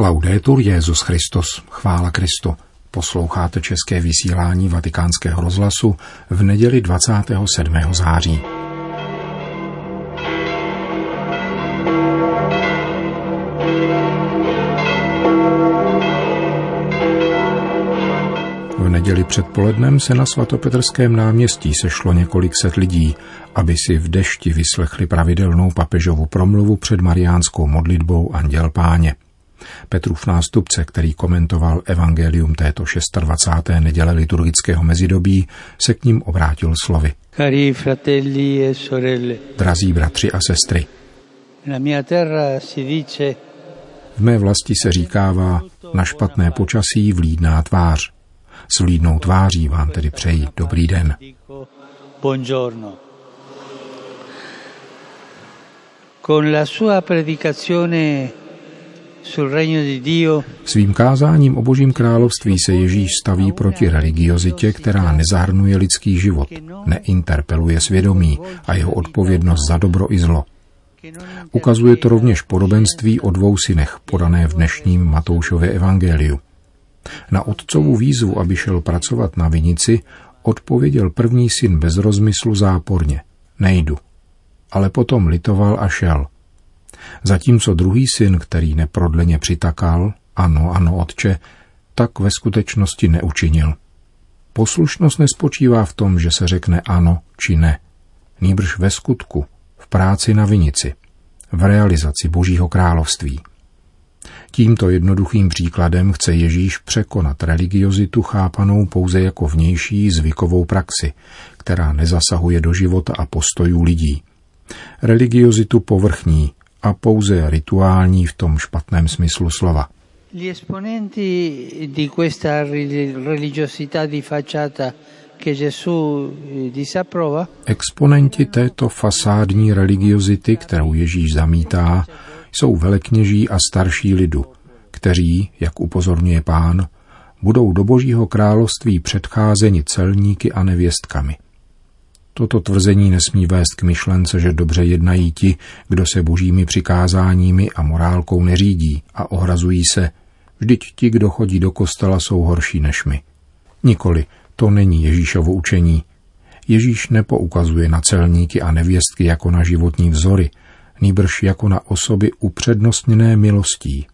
Laudetur Jezus Christus, chvála Kristu. Posloucháte české vysílání Vatikánského rozhlasu v neděli 27. září. V neděli předpolednem se na svatopetrském náměstí sešlo několik set lidí, aby si v dešti vyslechli pravidelnou papežovu promluvu před mariánskou modlitbou Anděl Páně. Petrův nástupce, který komentoval evangelium této 26. neděle liturgického mezidobí, se k ním obrátil slovy. Cari fratelli e sorelle. Drazí bratři a sestry. Nella mia terra si dice V mé vlasti se říkává, na špatné počasí vlídná tvář. S vlídnou tváří vám tedy přeji dobrý den. buongiorno. Con la sua predicazione Svým kázáním o božím království se Ježíš staví proti religiozitě, která nezahrnuje lidský život, neinterpeluje svědomí a jeho odpovědnost za dobro i zlo. Ukazuje to rovněž podobenství o dvou synech, podané v dnešním Matoušově evangeliu. Na otcovu výzvu, aby šel pracovat na vinici, odpověděl první syn bez rozmyslu záporně. Nejdu. Ale potom litoval a šel. Zatímco druhý syn, který neprodleně přitakal, ano, ano, otče, tak ve skutečnosti neučinil. Poslušnost nespočívá v tom, že se řekne ano či ne. Nýbrž ve skutku, v práci na vinici, v realizaci Božího království. Tímto jednoduchým příkladem chce Ježíš překonat religiozitu chápanou pouze jako vnější zvykovou praxi, která nezasahuje do života a postojů lidí. Religiozitu povrchní a pouze rituální v tom špatném smyslu slova. Gli esponenti di questa ri- religiosità di facciata che Gesù eh, disapprova Exponenti této fasádní religiozity, kterou Ježíš zamítá, jsou velekněží a starší lidu, kteří, jak upozorňuje pán, budou do božího království předcházeni celníky a nevěstkami. Toto tvrzení nesmí vést k myšlence, že dobře jednají ti, kdo se božími přikázáními a morálkou neřídí a ohrazují se, vždyť ti, kdo chodí do kostela, jsou horší než my. Nikoli, to není Ježíšovo učení. Ježíš nepoukazuje na celníky a nevěstky jako na životní vzory, nýbrž jako na osoby upřednostněné milostí.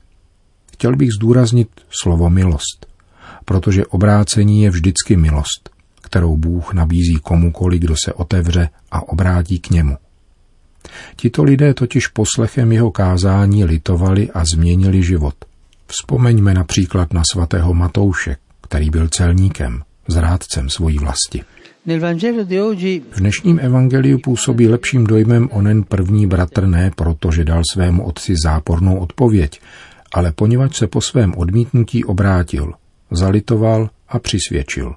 Chtěl bych zdůraznit slovo milost, protože obrácení je vždycky milost, kterou Bůh nabízí komukoli, kdo se otevře a obrátí k němu. Tito lidé totiž poslechem jeho kázání litovali a změnili život. Vzpomeňme například na svatého Matouše, který byl celníkem, zrádcem svojí vlasti. V dnešním evangeliu působí lepším dojmem onen první bratr ne proto, že dal svému otci zápornou odpověď, ale poněvadž se po svém odmítnutí obrátil, zalitoval a přisvědčil.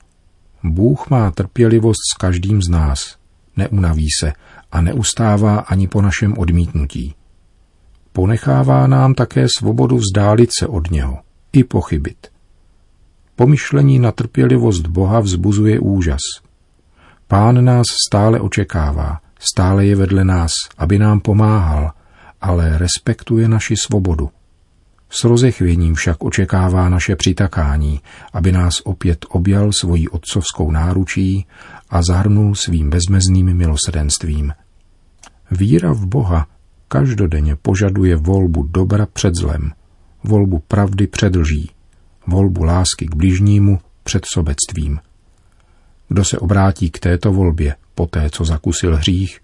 Bůh má trpělivost s každým z nás, neunaví se a neustává ani po našem odmítnutí. Ponechává nám také svobodu vzdálit se od něho i pochybit. Pomyšlení na trpělivost Boha vzbuzuje úžas. Pán nás stále očekává, stále je vedle nás, aby nám pomáhal, ale respektuje naši svobodu. S rozechvěním však očekává naše přitakání, aby nás opět objal svojí otcovskou náručí a zahrnul svým bezmezným milosrdenstvím. Víra v Boha každodenně požaduje volbu dobra před zlem, volbu pravdy před lží, volbu lásky k bližnímu před sobectvím. Kdo se obrátí k této volbě poté, co zakusil hřích,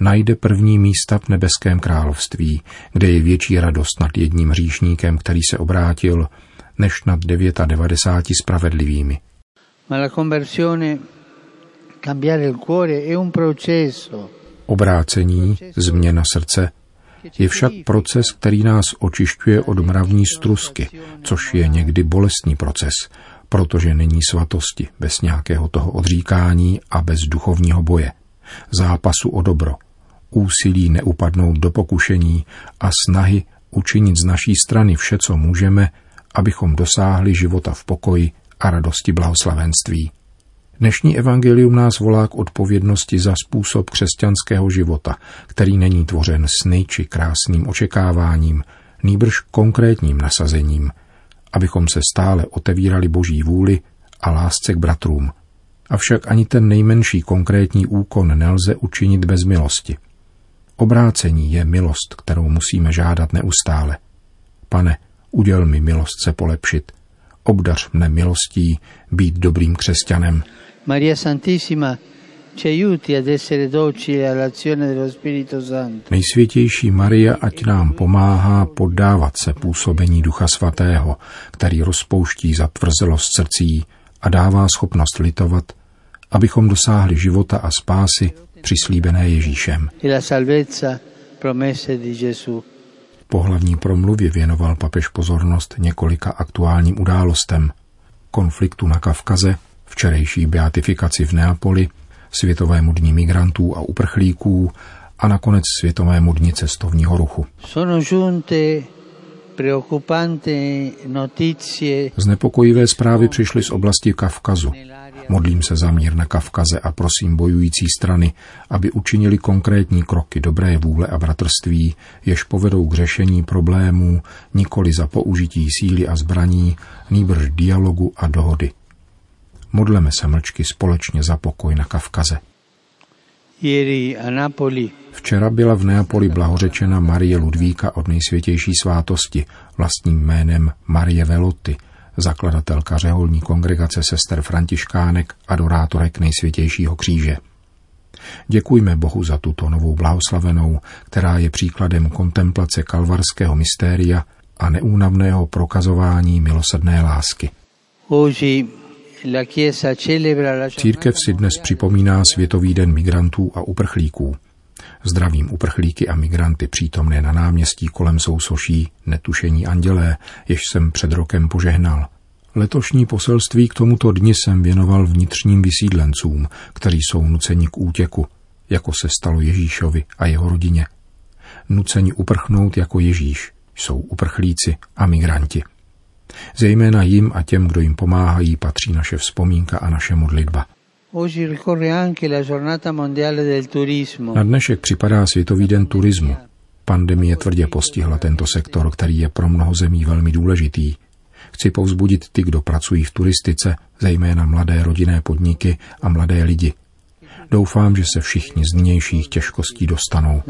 najde první místa v nebeském království, kde je větší radost nad jedním hříšníkem, který se obrátil, než nad 99 spravedlivými. ma la conversione cambiare il cuore è un processo Obrácení, změna srdce, je však proces, který nás očišťuje od mravní strusky, což je někdy bolestný proces, protože není svatosti bez nějakého toho odříkání a bez duchovního boje, zápasu o dobro, úsilí neupadnout do pokušení a snahy učinit z naší strany vše, co můžeme, abychom dosáhli života v pokoji a radosti blahoslavenství. Dnešní evangelium nás volá k odpovědnosti za způsob křesťanského života, který není tvořen sny či krásným očekáváním, nýbrž konkrétním nasazením, abychom se stále otevírali boží vůli a lásce k bratrům. Avšak ani ten nejmenší konkrétní úkon nelze učinit bez milosti. Obrácení je milost, kterou musíme žádat neustále. Pane, uděl mi milost se polepšit. Obdař mne milostí být dobrým křesťanem. Maria Santissima, ci aiuti ad essere docili all'azione dello Spirito Santo. Nejsvětější Maria, ať nám pomáhá poddávat se působení Ducha Svatého, který rozpouští zatvrzelost srdcí a dává schopnost litovat, abychom dosáhli života a spásy přislíbené Ježíšem. e. Po hlavní promluvě věnoval papež pozornost několika aktuálním událostem. Konfliktu na Kavkaze, včerejší beatifikaci v Neapoli, Světovému dní migrantů a uprchlíků a nakonec Světovému dní cestovního ruchu. Sono giunte Znepokojivé zprávy přišly z oblasti Kavkazu. Modlím se za mír na Kavkaze a prosím bojující strany, aby učinili konkrétní kroky dobré vůle a bratrství, jež povedou k řešení problémů nikoli za použití síly a zbraní, nýbrž dialogu a dohody. Modleme se mlčky společně za pokoj na Kavkaze. Ieri a Napoli Včera byla v Neapoli blahořečena Marie Ludvíka od nejsvětější svátosti, vlastním jménem Marie Veloty, zakladatelka řeholní kongregace sester Františkánek, adorátorek nejsvětějšího kříže. Děkujme Bohu za tuto novou blahoslavenou, která je příkladem kontemplace kalvarského mystéria a neúnavného prokazování milosrdné lásky. Církev si dnes připomíná Světový den migrantů a uprchlíků. Zdravím uprchlíky a migranty přítomné na náměstí kolem sousoší netušení andělé, jež jsem před rokem požehnal. Letošní poselství k tomuto dni jsem věnoval vnitřním vysídlencům, kteří jsou nuceni k útěku, jako se stalo Ježíšovi a jeho rodině. Nuceni uprchnout jako Ježíš jsou uprchlíci a migranti. Zejména jim a těm, kdo jim pomáhají, patří naše vzpomínka a naše modlitba. Na dnešek připadá Světový den turismu. Pandemie tvrdě postihla tento sektor, který je pro mnoho zemí velmi důležitý. Chci povzbudit ty, kdo pracují v turistice, zejména mladé rodinné podniky a mladé lidi. Doufám, že se všichni z nynějších těžkostí dostanou.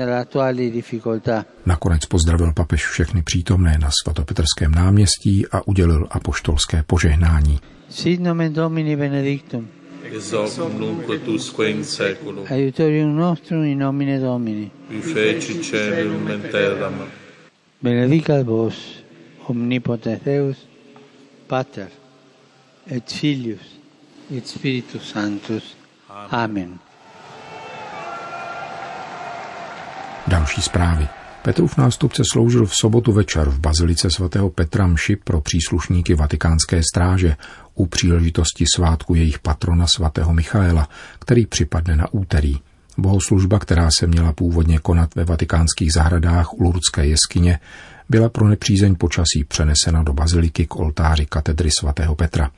Nakonec pozdravil papež všechny přítomné na svatopetrském náměstí a udělil apoštolské požehnání. Sit nomen Domini benedictum. Ex hoc nunc et usque in seculum, Aiutorium nostrum in nomine Domini. qui feci celum et terram, Benedicat vos, omnipotens Deus, Pater, et Filius, et Spiritus Sanctus. Amen. Další zprávy. Petrův nástupce sloužil v sobotu večer v bazilice svatého Petra mši pro příslušníky vatikánské stráže u příležitosti svátku jejich patrona svatého Michaela, který připadne na úterý. Bohoslužba, která se měla původně konat ve vatikánských zahradách u Lurdské jeskyně, byla pro nepřízeň počasí přenesena do baziliky k oltáři katedry svatého Petra.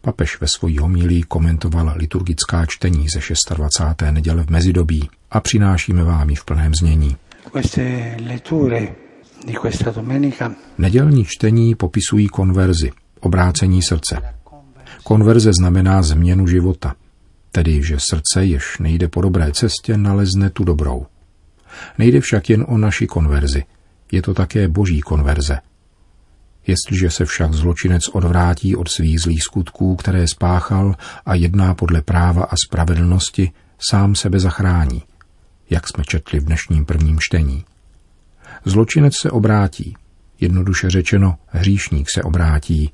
Papež ve svojí homílí komentoval liturgická čtení ze 26. neděle v mezidobí a přinášíme vám ji v plném znění. Nedělní čtení popisují konverzi, obrácení srdce. Konverze znamená změnu života, tedy že srdce, jež nejde po dobré cestě, nalezne tu dobrou. Nejde však jen o naši konverzi, je to také boží konverze. Jestliže se však zločinec odvrátí od svých zlých skutků, které spáchal a jedná podle práva a spravedlnosti, sám sebe zachrání, jak jsme četli v dnešním prvním čtení. Zločinec se obrátí, jednoduše řečeno, hříšník se obrátí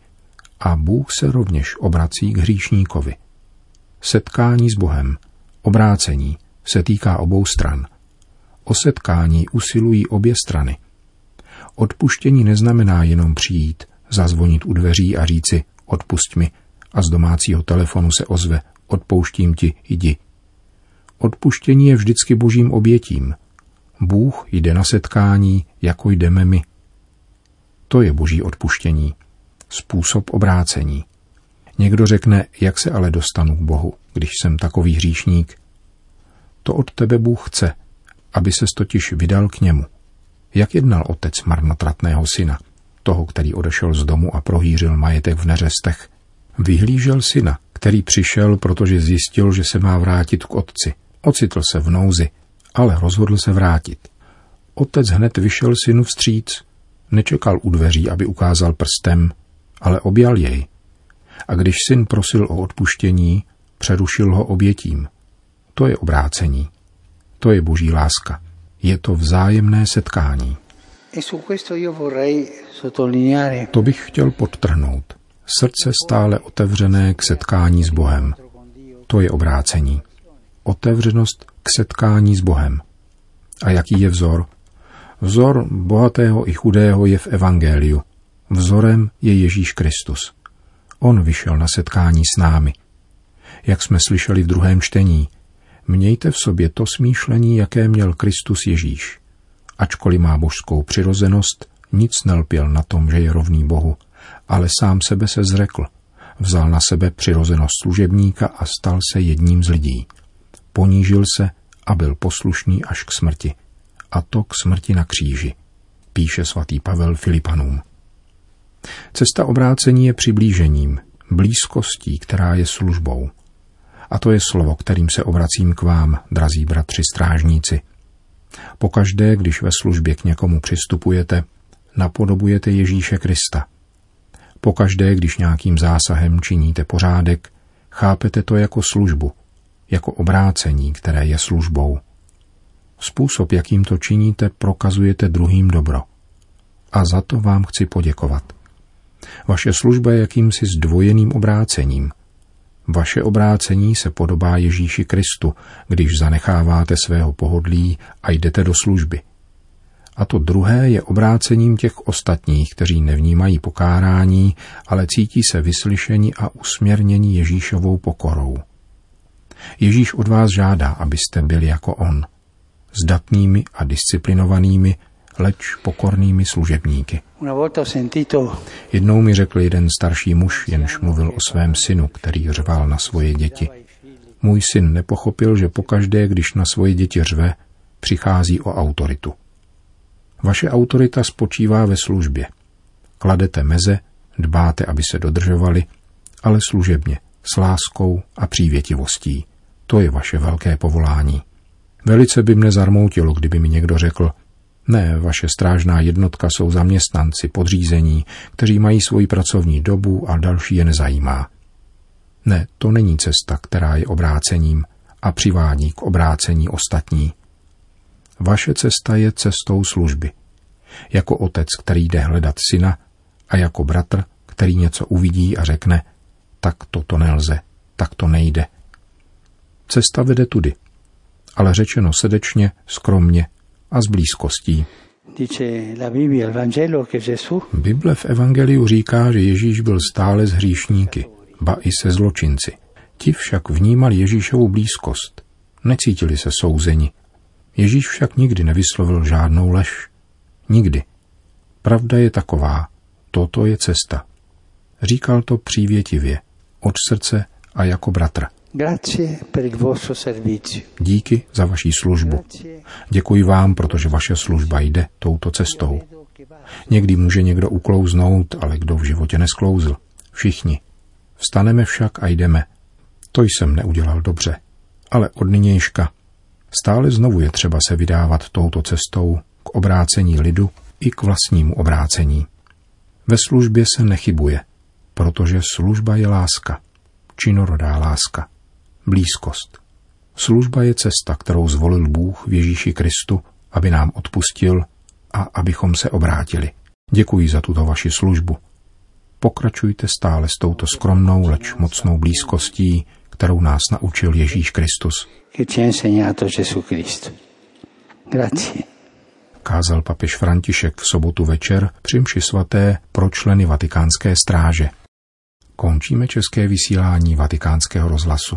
a Bůh se rovněž obrací k hříšníkovi. Setkání s Bohem, obrácení, se týká obou stran. O setkání usilují obě strany. Odpuštění neznamená jenom přijít, zazvonit u dveří a říci odpusť mi a z domácího telefonu se ozve odpouštím ti, jdi. Odpuštění je vždycky božím obětím. Bůh jde na setkání, jako jdeme my. To je boží odpuštění. Způsob obrácení. Někdo řekne, jak se ale dostanu k Bohu, když jsem takový hříšník. To od tebe Bůh chce, aby ses totiž vydal k němu. Jak jednal otec marnotratného syna, toho, který odešel z domu a prohýřil majetek v neřestech? Vyhlížel syna, který přišel, protože zjistil, že se má vrátit k otci. Ocitl se v nouzi, ale rozhodl se vrátit. Otec hned vyšel synu vstříc. Nečekal u dveří, aby ukázal prstem, ale objal jej. A když syn prosil o odpuštění, přerušil ho obětím. To je obrácení. To je boží láska. Je to vzájemné setkání. To bych chtěl podtrhnout. Srdce stále otevřené k setkání s Bohem. To je obrácení. Otevřenost k setkání s Bohem. A jaký je vzor? Vzor bohatého i chudého je v Evangeliu. Vzorem je Ježíš Kristus. On vyšel na setkání s námi. Jak jsme slyšeli v druhém čtení, mějte v sobě to smýšlení, jaké měl Kristus Ježíš. Ačkoliv má božskou přirozenost, nic nelpěl na tom, že je rovný Bohu, ale sám sebe se zrekl. Vzal na sebe přirozenost služebníka a stal se jedním z lidí. Ponížil se a byl poslušný až k smrti. A to k smrti na kříži, píše svatý Pavel Filipanům. Cesta obrácení je přiblížením, blízkostí, která je službou. A to je slovo, kterým se obracím k vám, drazí bratři strážníci. Pokaždé, když ve službě k někomu přistupujete, napodobujete Ježíše Krista. Pokaždé, když nějakým zásahem činíte pořádek, chápete to jako službu, jako obrácení, které je službou. Způsob, jakým to činíte, prokazujete druhým dobro. A za to vám chci poděkovat. Vaše služba je jakýmsi zdvojeným obrácením. Vaše obrácení se podobá Ježíši Kristu, když zanecháváte svého pohodlí a jdete do služby. A to druhé je obrácením těch ostatních, kteří nevnímají pokárání, ale cítí se vyslyšeni a usměrněni Ježíšovou pokorou. Ježíš od vás žádá, abyste byli jako on, zdatnými a disciplinovanými, leč pokornými služebníky. Jednou mi řekl jeden starší muž, jenž mluvil o svém synu, který řval na svoje děti. Můj syn nepochopil, že pokaždé, když na svoje děti řve, přichází o autoritu. Vaše autorita spočívá ve službě. Kladete meze, dbáte, aby se dodržovali, ale služebně, s láskou a přívětivostí. To je vaše velké povolání. Velice by mne zarmoutilo, kdyby mi někdo řekl, ne, vaše strážná jednotka jsou zaměstnanci, podřízení, kteří mají svoji pracovní dobu a další je nezajímá. Ne, to není cesta, která je obrácením a přivádí k obrácení ostatní. Vaše cesta je cestou služby. Jako otec, který jde hledat syna, a jako bratr, který něco uvidí a řekne, tak toto nelze, tak to nejde. Cesta vede tudy, ale řečeno srdečně, skromně a s blízkostí. Bible v Evangeliu říká, že Ježíš byl stále s hříšníky, ba i se zločinci. Ti však vnímali Ježíšovu blízkost. Necítili se souzeni. Ježíš však nikdy nevyslovil žádnou lež. Nikdy. Pravda je taková. Toto je cesta. Říkal to přívětivě, od srdce a jako bratr. Díky za vaši službu. Děkuji vám, protože vaše služba jde touto cestou. Někdy může někdo uklouznout, ale kdo v životě nesklouzl? Všichni. Vstaneme však a jdeme. To jsem neudělal dobře. Ale od nynějška stále znovu je třeba se vydávat touto cestou k obrácení lidu i k vlastnímu obrácení. Ve službě se nechybuje, protože služba je láska, činorodá láska blízkost. Služba je cesta, kterou zvolil Bůh v Ježíši Kristu, aby nám odpustil a abychom se obrátili. Děkuji za tuto vaši službu. Pokračujte stále s touto skromnou, leč mocnou blízkostí, kterou nás naučil Ježíš Kristus. Kázal papež František v sobotu večer při mši svaté pro členy vatikánské stráže. Končíme české vysílání vatikánského rozhlasu.